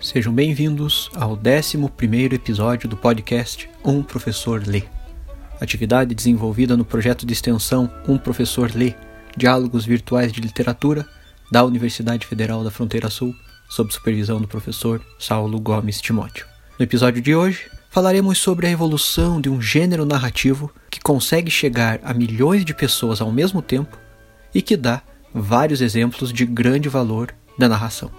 Sejam bem-vindos ao 11 episódio do podcast Um Professor Lê. Atividade desenvolvida no projeto de extensão Um Professor Lê Diálogos Virtuais de Literatura da Universidade Federal da Fronteira Sul, sob supervisão do professor Saulo Gomes Timóteo. No episódio de hoje, falaremos sobre a evolução de um gênero narrativo que consegue chegar a milhões de pessoas ao mesmo tempo e que dá vários exemplos de grande valor da narração.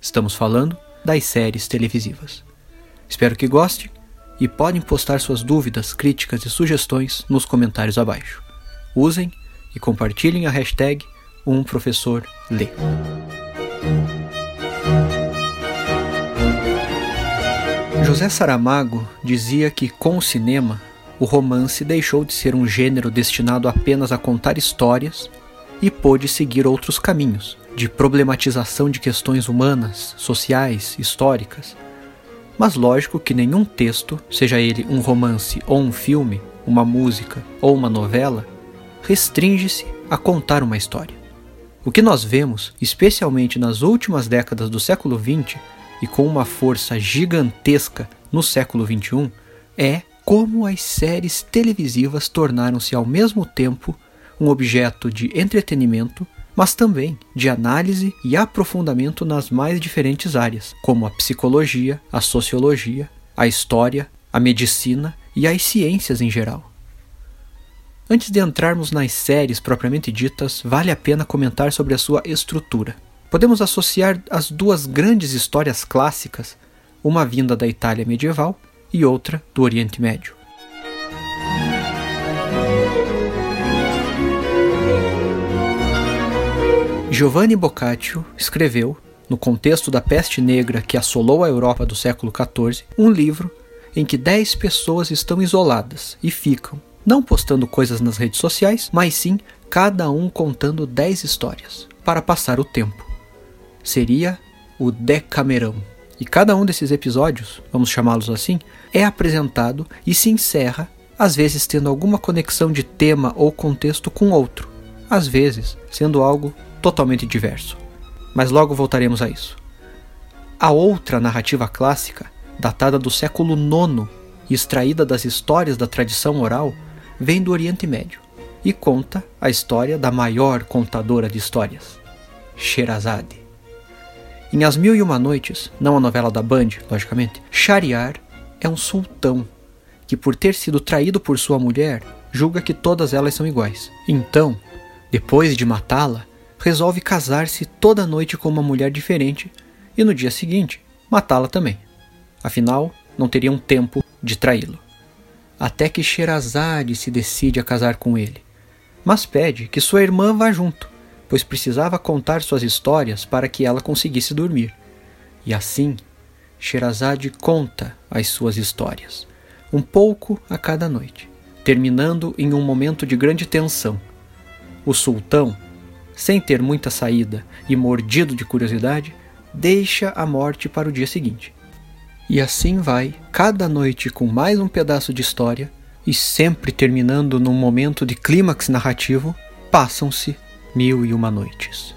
Estamos falando das séries televisivas. Espero que gostem e podem postar suas dúvidas, críticas e sugestões nos comentários abaixo. Usem e compartilhem a hashtag um professor lê. José Saramago dizia que com o cinema o romance deixou de ser um gênero destinado apenas a contar histórias e pôde seguir outros caminhos, de problematização de questões humanas, sociais, históricas. Mas lógico que nenhum texto, seja ele um romance ou um filme, uma música ou uma novela, restringe-se a contar uma história. O que nós vemos, especialmente nas últimas décadas do século XX e com uma força gigantesca no século XXI, é como as séries televisivas tornaram-se ao mesmo tempo um objeto de entretenimento mas também de análise e aprofundamento nas mais diferentes áreas, como a psicologia, a sociologia, a história, a medicina e as ciências em geral. Antes de entrarmos nas séries propriamente ditas, vale a pena comentar sobre a sua estrutura. Podemos associar as duas grandes histórias clássicas, uma vinda da Itália medieval e outra do Oriente Médio. Giovanni Boccaccio escreveu, no contexto da peste negra que assolou a Europa do século XIV, um livro em que dez pessoas estão isoladas e ficam, não postando coisas nas redes sociais, mas sim cada um contando dez histórias, para passar o tempo. Seria o Decamerão. E cada um desses episódios, vamos chamá-los assim, é apresentado e se encerra, às vezes tendo alguma conexão de tema ou contexto com outro, às vezes sendo algo totalmente diverso. Mas logo voltaremos a isso. A outra narrativa clássica, datada do século IX e extraída das histórias da tradição oral, vem do Oriente Médio e conta a história da maior contadora de histórias, Sherazade. Em As Mil e Uma Noites, não a novela da Band, logicamente, Shariar é um sultão que, por ter sido traído por sua mulher, julga que todas elas são iguais. Então, depois de matá-la, resolve casar-se toda noite com uma mulher diferente e no dia seguinte matá-la também. Afinal, não teriam tempo de traí-lo. Até que Sherazade se decide a casar com ele, mas pede que sua irmã vá junto, pois precisava contar suas histórias para que ela conseguisse dormir. E assim, Sherazade conta as suas histórias, um pouco a cada noite, terminando em um momento de grande tensão. O sultão sem ter muita saída e mordido de curiosidade, deixa a morte para o dia seguinte. E assim vai, cada noite com mais um pedaço de história, e sempre terminando num momento de clímax narrativo, passam-se mil e uma noites.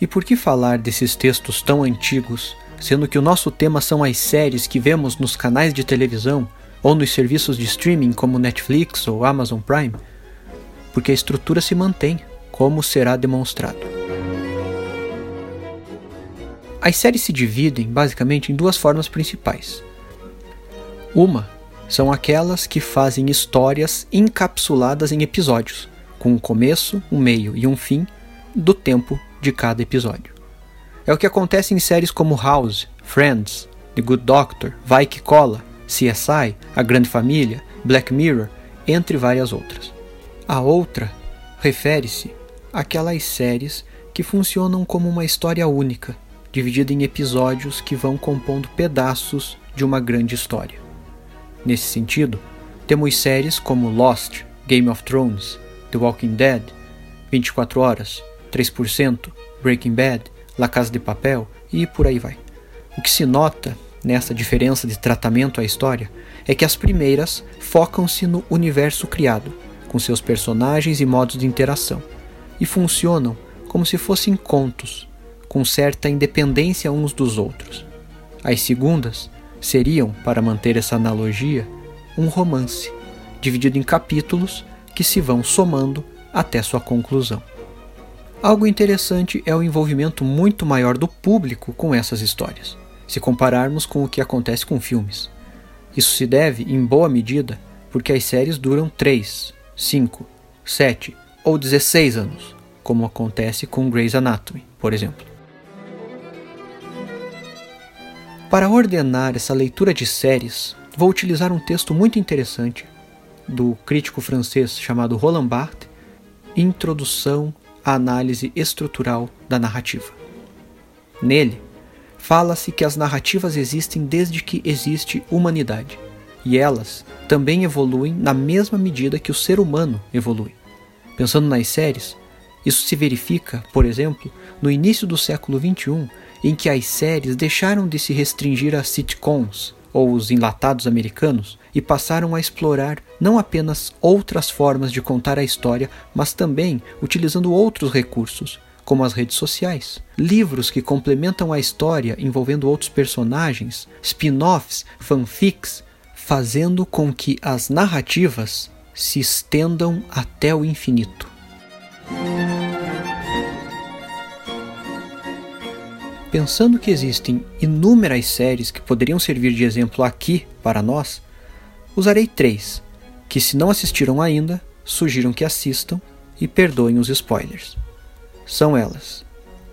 E por que falar desses textos tão antigos, sendo que o nosso tema são as séries que vemos nos canais de televisão ou nos serviços de streaming como Netflix ou Amazon Prime? Porque a estrutura se mantém, como será demonstrado. As séries se dividem basicamente em duas formas principais. Uma são aquelas que fazem histórias encapsuladas em episódios, com um começo, um meio e um fim do tempo de cada episódio. É o que acontece em séries como House, Friends, The Good Doctor, Vai Que Cola, CSI, A Grande Família, Black Mirror, entre várias outras. A outra refere-se aquelas séries que funcionam como uma história única, dividida em episódios que vão compondo pedaços de uma grande história. Nesse sentido, temos séries como Lost, Game of Thrones, The Walking Dead, 24 Horas, 3%, Breaking Bad, La Casa de Papel e por aí vai. O que se nota nessa diferença de tratamento à história é que as primeiras focam-se no universo criado, com seus personagens e modos de interação e funcionam como se fossem contos, com certa independência uns dos outros. As segundas seriam, para manter essa analogia, um romance, dividido em capítulos que se vão somando até sua conclusão. Algo interessante é o envolvimento muito maior do público com essas histórias, se compararmos com o que acontece com filmes. Isso se deve, em boa medida, porque as séries duram 3, 5, 7 ou 16 anos, como acontece com Grey's Anatomy, por exemplo. Para ordenar essa leitura de séries, vou utilizar um texto muito interessante do crítico francês chamado Roland Barthes, Introdução à Análise Estrutural da Narrativa. Nele, fala-se que as narrativas existem desde que existe humanidade, e elas também evoluem na mesma medida que o ser humano evolui. Pensando nas séries, isso se verifica, por exemplo, no início do século XXI, em que as séries deixaram de se restringir a sitcoms ou os enlatados americanos e passaram a explorar não apenas outras formas de contar a história, mas também utilizando outros recursos, como as redes sociais, livros que complementam a história envolvendo outros personagens, spin-offs, fanfics, fazendo com que as narrativas se estendam até o infinito. Pensando que existem inúmeras séries que poderiam servir de exemplo aqui para nós, usarei três, que se não assistiram ainda, sugiram que assistam e perdoem os spoilers. São elas: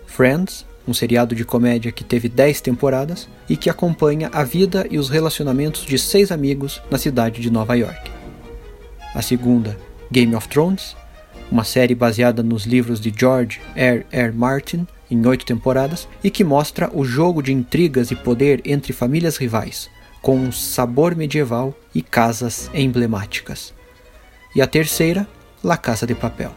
Friends, um seriado de comédia que teve 10 temporadas e que acompanha a vida e os relacionamentos de seis amigos na cidade de Nova York. A segunda, Game of Thrones, uma série baseada nos livros de George R. R. Martin em oito temporadas e que mostra o jogo de intrigas e poder entre famílias rivais, com um sabor medieval e casas emblemáticas. E a terceira, La Casa de Papel,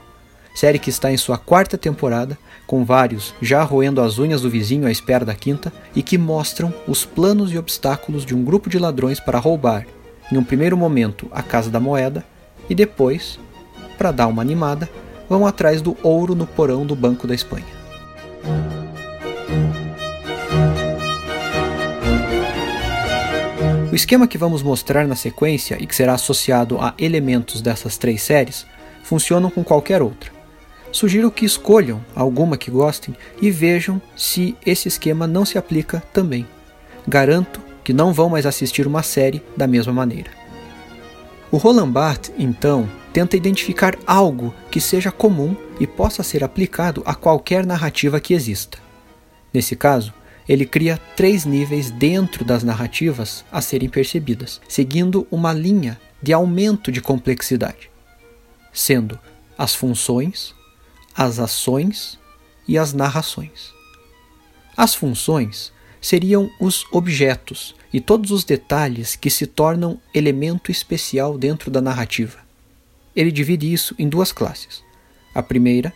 série que está em sua quarta temporada, com vários já roendo as unhas do vizinho à espera da quinta e que mostram os planos e obstáculos de um grupo de ladrões para roubar, em um primeiro momento, a Casa da Moeda e depois, para dar uma animada, vão atrás do ouro no porão do Banco da Espanha. O esquema que vamos mostrar na sequência e que será associado a elementos dessas três séries funcionam com qualquer outra. Sugiro que escolham alguma que gostem e vejam se esse esquema não se aplica também. Garanto que não vão mais assistir uma série da mesma maneira. O Roland Barthes, então, tenta identificar algo que seja comum e possa ser aplicado a qualquer narrativa que exista. Nesse caso, ele cria três níveis dentro das narrativas a serem percebidas, seguindo uma linha de aumento de complexidade, sendo as funções, as ações e as narrações. As funções seriam os objetos e todos os detalhes que se tornam elemento especial dentro da narrativa. Ele divide isso em duas classes. A primeira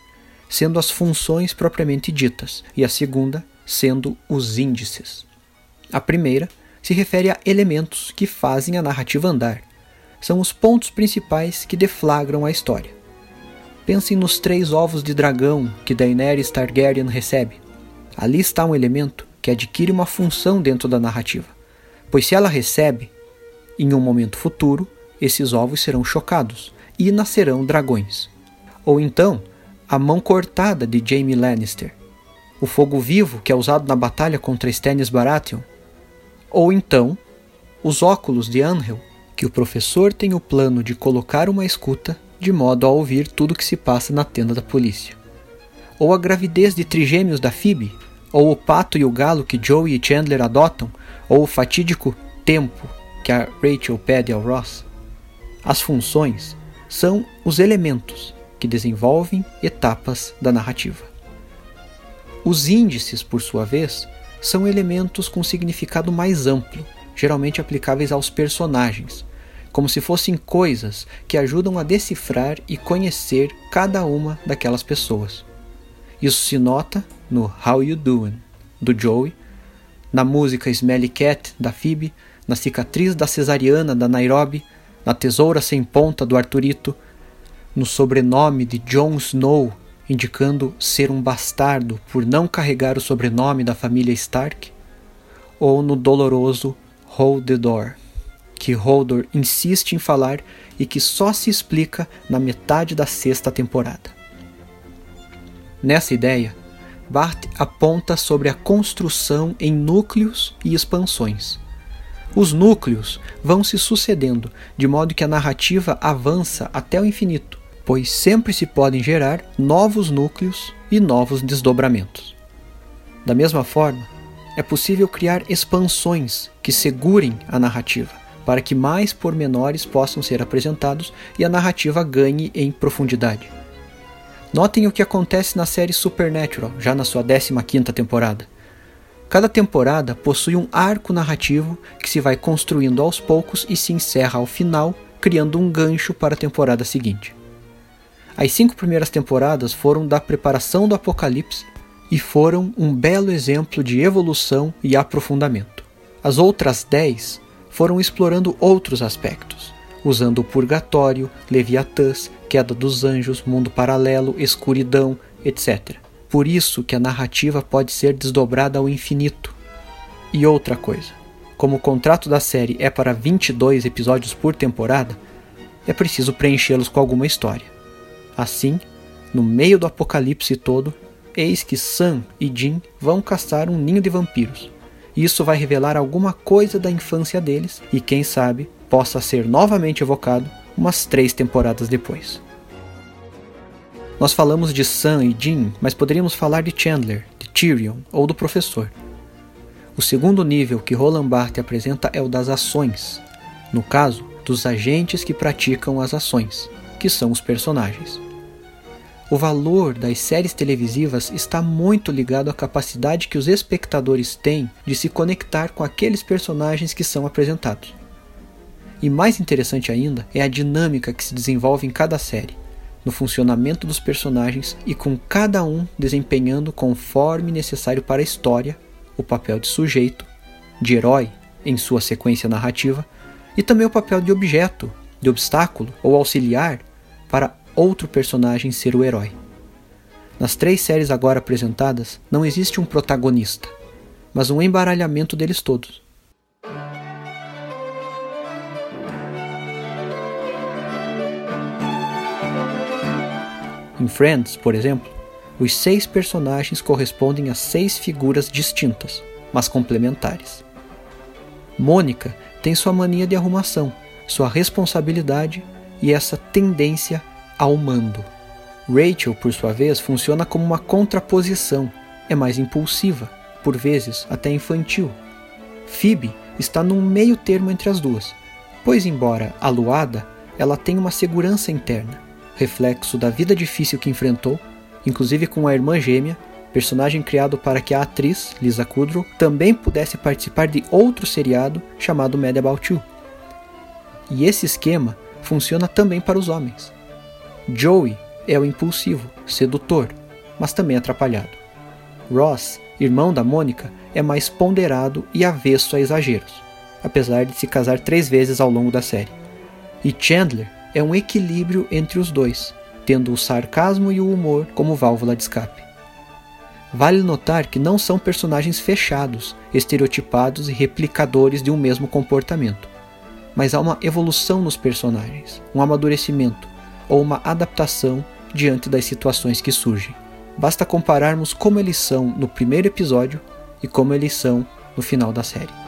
sendo as funções propriamente ditas, e a segunda sendo os índices. A primeira se refere a elementos que fazem a narrativa andar. São os pontos principais que deflagram a história. Pensem nos três ovos de dragão que Daenerys Targaryen recebe. Ali está um elemento que adquire uma função dentro da narrativa, pois se ela recebe, em um momento futuro, esses ovos serão chocados e nascerão dragões. Ou então, a mão cortada de Jaime Lannister, o fogo vivo que é usado na batalha contra Stannis Baratheon, ou então, os óculos de Anhel, que o professor tem o plano de colocar uma escuta de modo a ouvir tudo o que se passa na tenda da polícia. Ou a gravidez de trigêmeos da Phoebe, ou o pato e o galo que Joey e Chandler adotam, ou o fatídico tempo que a Rachel pede ao Ross. As funções são os elementos que desenvolvem etapas da narrativa. Os índices, por sua vez, são elementos com significado mais amplo, geralmente aplicáveis aos personagens, como se fossem coisas que ajudam a decifrar e conhecer cada uma daquelas pessoas. Isso se nota no How You Doing, do Joey, na música Smelly Cat, da Phoebe, na cicatriz da cesariana, da Nairobi, na tesoura sem ponta, do Arturito, no sobrenome de Jon Snow, indicando ser um bastardo por não carregar o sobrenome da família Stark, ou no doloroso Hold the Door, que Holdor insiste em falar e que só se explica na metade da sexta temporada. Nessa ideia, Bart aponta sobre a construção em núcleos e expansões. Os núcleos vão se sucedendo, de modo que a narrativa avança até o infinito, pois sempre se podem gerar novos núcleos e novos desdobramentos. Da mesma forma, é possível criar expansões que segurem a narrativa, para que mais pormenores possam ser apresentados e a narrativa ganhe em profundidade. Notem o que acontece na série Supernatural, já na sua 15ª temporada. Cada temporada possui um arco narrativo que se vai construindo aos poucos e se encerra ao final, criando um gancho para a temporada seguinte. As cinco primeiras temporadas foram da preparação do Apocalipse e foram um belo exemplo de evolução e aprofundamento. As outras dez foram explorando outros aspectos, usando o purgatório, Leviatãs, queda dos anjos, mundo paralelo, escuridão, etc. Por isso que a narrativa pode ser desdobrada ao infinito. E outra coisa, como o contrato da série é para 22 episódios por temporada, é preciso preenchê-los com alguma história. Assim, no meio do apocalipse todo, eis que Sam e Jim vão caçar um ninho de vampiros. Isso vai revelar alguma coisa da infância deles e, quem sabe, possa ser novamente evocado umas três temporadas depois. Nós falamos de Sam e Jim, mas poderíamos falar de Chandler, de Tyrion ou do professor. O segundo nível que Roland Barthes apresenta é o das ações, no caso, dos agentes que praticam as ações, que são os personagens. O valor das séries televisivas está muito ligado à capacidade que os espectadores têm de se conectar com aqueles personagens que são apresentados. E mais interessante ainda é a dinâmica que se desenvolve em cada série, no funcionamento dos personagens e com cada um desempenhando conforme necessário para a história o papel de sujeito, de herói em sua sequência narrativa, e também o papel de objeto, de obstáculo ou auxiliar para outro personagem ser o herói. Nas três séries agora apresentadas, não existe um protagonista, mas um embaralhamento deles todos. Em Friends, por exemplo, os seis personagens correspondem a seis figuras distintas, mas complementares. Mônica tem sua mania de arrumação, sua responsabilidade e essa tendência ao mando. Rachel, por sua vez, funciona como uma contraposição, é mais impulsiva, por vezes até infantil. Phoebe está num meio termo entre as duas, pois, embora aluada, ela tem uma segurança interna, reflexo da vida difícil que enfrentou, inclusive com a irmã gêmea, personagem criado para que a atriz, Lisa Kudrow, também pudesse participar de outro seriado chamado Mad About You. E esse esquema funciona também para os homens. Joey é o impulsivo, sedutor, mas também atrapalhado. Ross, irmão da Mônica, é mais ponderado e avesso a exageros, apesar de se casar três vezes ao longo da série. E Chandler é um equilíbrio entre os dois, tendo o sarcasmo e o humor como válvula de escape. Vale notar que não são personagens fechados, estereotipados e replicadores de um mesmo comportamento, mas há uma evolução nos personagens, um amadurecimento, ou uma adaptação diante das situações que surgem. Basta compararmos como eles são no primeiro episódio e como eles são no final da série.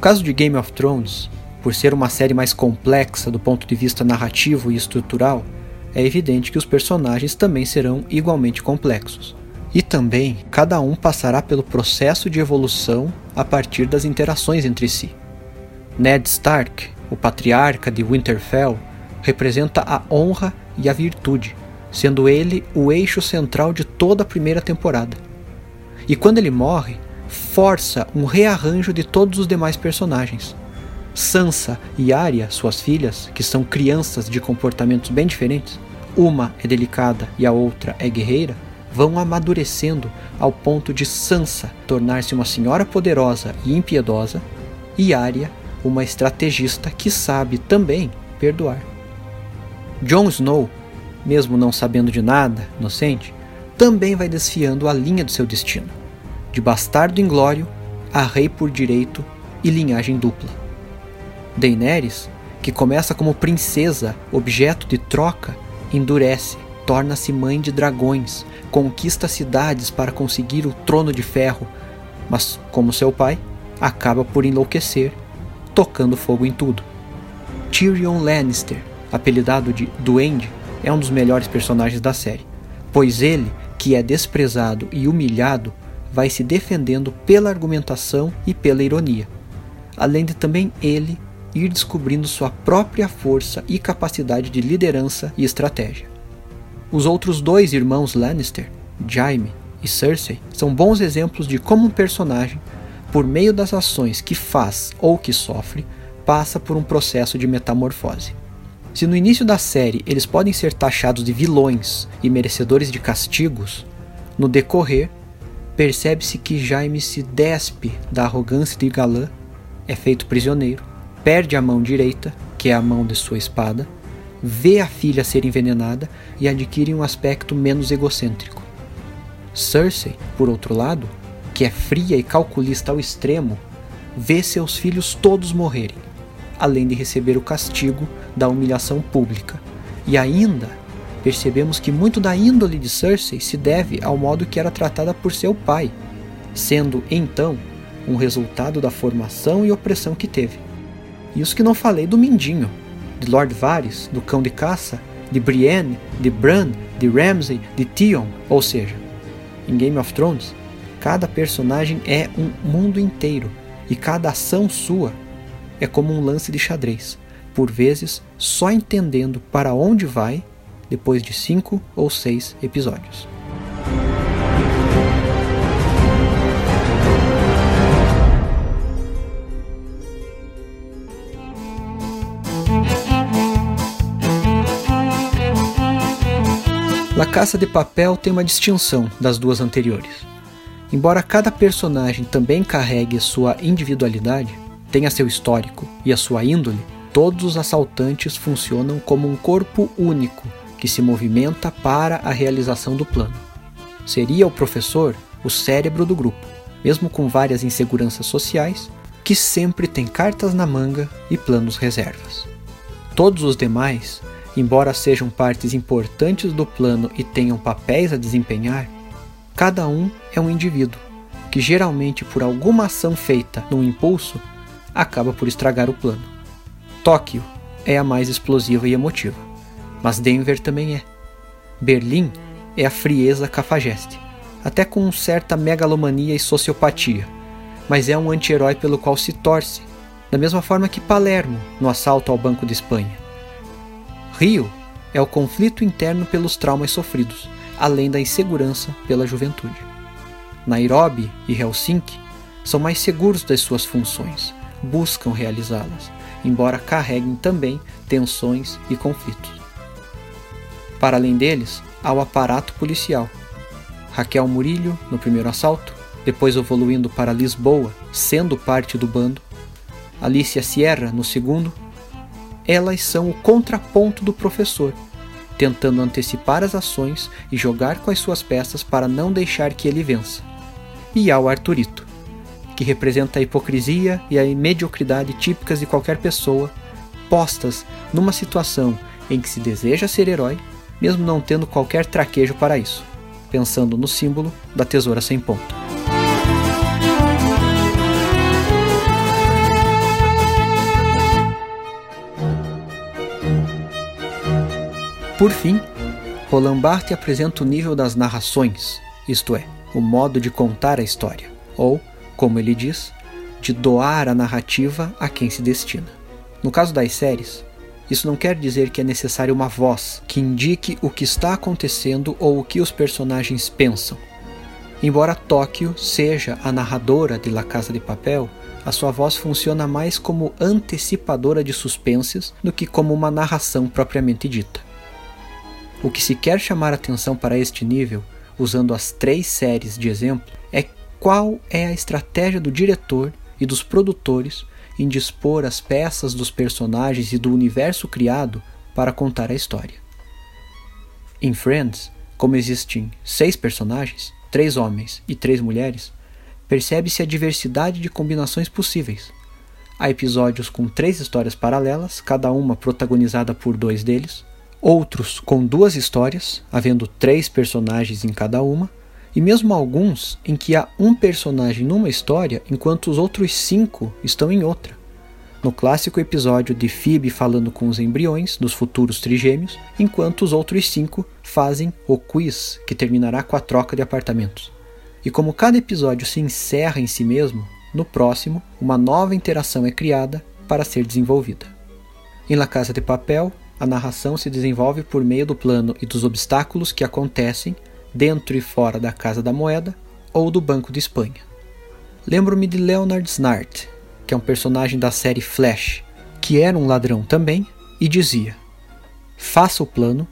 Caso de Game of Thrones, por ser uma série mais complexa do ponto de vista narrativo e estrutural, é evidente que os personagens também serão igualmente complexos. E também cada um passará pelo processo de evolução a partir das interações entre si. Ned Stark, o patriarca de Winterfell, representa a honra e a virtude, sendo ele o eixo central de toda a primeira temporada. E quando ele morre, força um rearranjo de todos os demais personagens, Sansa e Arya, suas filhas, que são crianças de comportamentos bem diferentes, uma é delicada e a outra é guerreira, vão amadurecendo ao ponto de Sansa tornar-se uma senhora poderosa e impiedosa e Arya uma estrategista que sabe também perdoar. Jon Snow, mesmo não sabendo de nada, inocente, também vai desfiando a linha do seu destino, de bastardo inglório a rei por direito e linhagem dupla. Daenerys, que começa como princesa, objeto de troca, endurece, torna-se mãe de dragões, conquista cidades para conseguir o trono de ferro, mas, como seu pai, acaba por enlouquecer, tocando fogo em tudo. Tyrion Lannister, apelidado de Duende, é um dos melhores personagens da série, pois ele, que é desprezado e humilhado, vai se defendendo pela argumentação e pela ironia, além de também ele ir descobrindo sua própria força e capacidade de liderança e estratégia. Os outros dois irmãos Lannister, Jaime e Cersei, são bons exemplos de como um personagem, por meio das ações que faz ou que sofre, passa por um processo de metamorfose. Se no início da série eles podem ser taxados de vilões e merecedores de castigos, no decorrer percebe-se que Jaime se despe da arrogância de galã, é feito prisioneiro, perde a mão direita, que é a mão de sua espada, vê a filha ser envenenada e adquire um aspecto menos egocêntrico. Cersei, por outro lado, que é fria e calculista ao extremo, vê seus filhos todos morrerem, além de receber o castigo da humilhação pública. E ainda percebemos que muito da índole de Cersei se deve ao modo que era tratada por seu pai, sendo então um resultado da formação e opressão que teve. Isso que não falei do Mindinho, de Lord Varys, do Cão de Caça, de Brienne, de Bran, de Ramsay, de Theon, ou seja, em Game of Thrones, cada personagem é um mundo inteiro e cada ação sua é como um lance de xadrez, por vezes só entendendo para onde vai depois de cinco ou seis episódios. La Caça de Papel tem uma distinção das duas anteriores. Embora cada personagem também carregue sua individualidade, tenha seu histórico e a sua índole, todos os assaltantes funcionam como um corpo único que se movimenta para a realização do plano. Seria o professor o cérebro do grupo, mesmo com várias inseguranças sociais, que sempre tem cartas na manga e planos reservas. Todos os demais embora sejam partes importantes do plano e tenham papéis a desempenhar, cada um é um indivíduo, que geralmente por alguma ação feita no impulso acaba por estragar o plano. Tóquio é a mais explosiva e emotiva, mas Denver também é. Berlim é a frieza cafajeste, até com certa megalomania e sociopatia, mas é um anti-herói pelo qual se torce, da mesma forma que Palermo no assalto ao Banco de Espanha. Rio é o conflito interno pelos traumas sofridos, além da insegurança pela juventude. Nairobi e Helsinki são mais seguros das suas funções, buscam realizá-las, embora carreguem também tensões e conflitos. Para além deles, há o aparato policial. Raquel Murilho, no primeiro assalto, depois evoluindo para Lisboa, sendo parte do bando, Alicia Sierra, no segundo, elas são o contraponto do professor, tentando antecipar as ações e jogar com as suas peças para não deixar que ele vença. E há o Arturito, que representa a hipocrisia e a mediocridade típicas de qualquer pessoa, postas numa situação em que se deseja ser herói, mesmo não tendo qualquer traquejo para isso, pensando no símbolo da tesoura sem ponta. Por fim, Roland Barthes apresenta o nível das narrações, isto é, o modo de contar a história, ou, como ele diz, de doar a narrativa a quem se destina. No caso das séries, isso não quer dizer que é necessária uma voz que indique o que está acontecendo ou o que os personagens pensam. Embora Tóquio seja a narradora de La Casa de Papel, a sua voz funciona mais como antecipadora de suspenses do que como uma narração propriamente dita. O que se quer chamar atenção para este nível, usando as três séries de exemplo, é qual é a estratégia do diretor e dos produtores em dispor as peças dos personagens e do universo criado para contar a história. Em Friends, como existem seis personagens, três homens e três mulheres, percebe-se a diversidade de combinações possíveis. Há episódios com três histórias paralelas, cada uma protagonizada por dois deles, outros com duas histórias, havendo três personagens em cada uma, e mesmo alguns em que há um personagem numa história enquanto os outros cinco estão em outra. No clássico episódio de Phoebe falando com os embriões dos futuros trigêmeos, enquanto os outros cinco fazem o quiz que terminará com a troca de apartamentos. E como cada episódio se encerra em si mesmo, no próximo, uma nova interação é criada para ser desenvolvida. Em La Casa de Papel, a narração se desenvolve por meio do plano e dos obstáculos que acontecem dentro e fora da Casa da Moeda ou do Banco de Espanha. Lembro-me de Leonard Snart, que é um personagem da série Flash, que era um ladrão também e dizia: Faça o plano,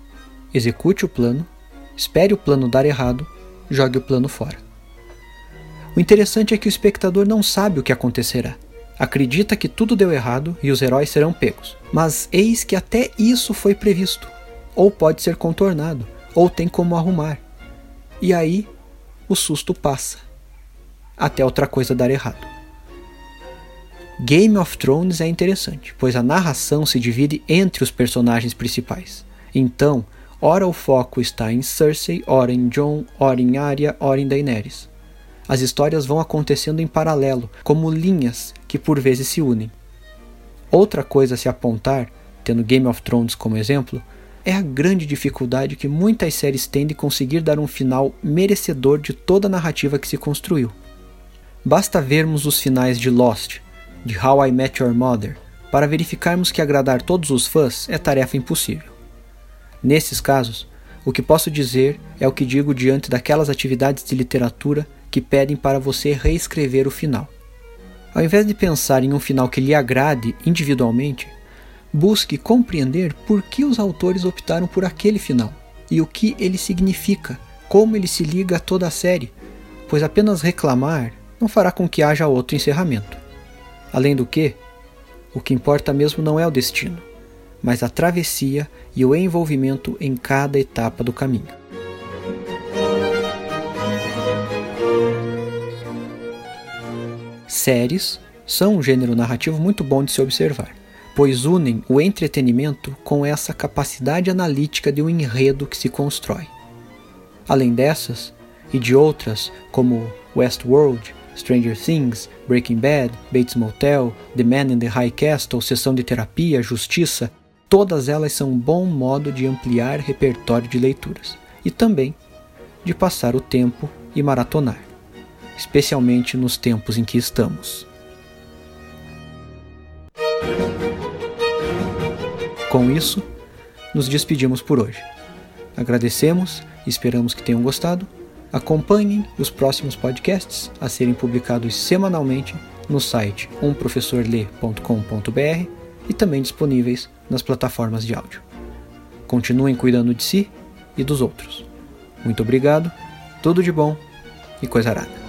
execute o plano, espere o plano dar errado, jogue o plano fora. O interessante é que o espectador não sabe o que acontecerá. Acredita que tudo deu errado e os heróis serão pegos. Mas eis que até isso foi previsto, ou pode ser contornado, ou tem como arrumar. E aí o susto passa, até outra coisa dar errado. Game of Thrones é interessante, pois a narração se divide entre os personagens principais. Então, ora o foco está em Cersei, ora em Jon, ora em Arya, ora em Daenerys. As histórias vão acontecendo em paralelo, como linhas que por vezes se unem. Outra coisa a se apontar, tendo Game of Thrones como exemplo, é a grande dificuldade que muitas séries têm de conseguir dar um final merecedor de toda a narrativa que se construiu. Basta vermos os finais de Lost, de How I Met Your Mother, para verificarmos que agradar todos os fãs é tarefa impossível. Nesses casos, o que posso dizer é o que digo diante daquelas atividades de literatura que pedem para você reescrever o final. Ao invés de pensar em um final que lhe agrade individualmente, Busque compreender por que os autores optaram por aquele final e o que ele significa, como ele se liga a toda a série, pois apenas reclamar não fará com que haja outro encerramento. Além do que, o que importa mesmo não é o destino, mas a travessia e o envolvimento em cada etapa do caminho. Séries são um gênero narrativo muito bom de se observar pois unem o entretenimento com essa capacidade analítica de um enredo que se constrói. Além dessas, e de outras como Westworld, Stranger Things, Breaking Bad, Bates Motel, The Man in the High Castle, Sessão de Terapia, Justiça, todas elas são um bom modo de ampliar repertório de leituras e também de passar o tempo e maratonar, especialmente nos tempos em que estamos. Com isso, nos despedimos por hoje. Agradecemos e esperamos que tenham gostado. Acompanhem os próximos podcasts a serem publicados semanalmente no site umprofessorlê.com.br e também disponíveis nas plataformas de áudio. Continuem cuidando de si e dos outros. Muito obrigado, tudo de bom e coisa arada.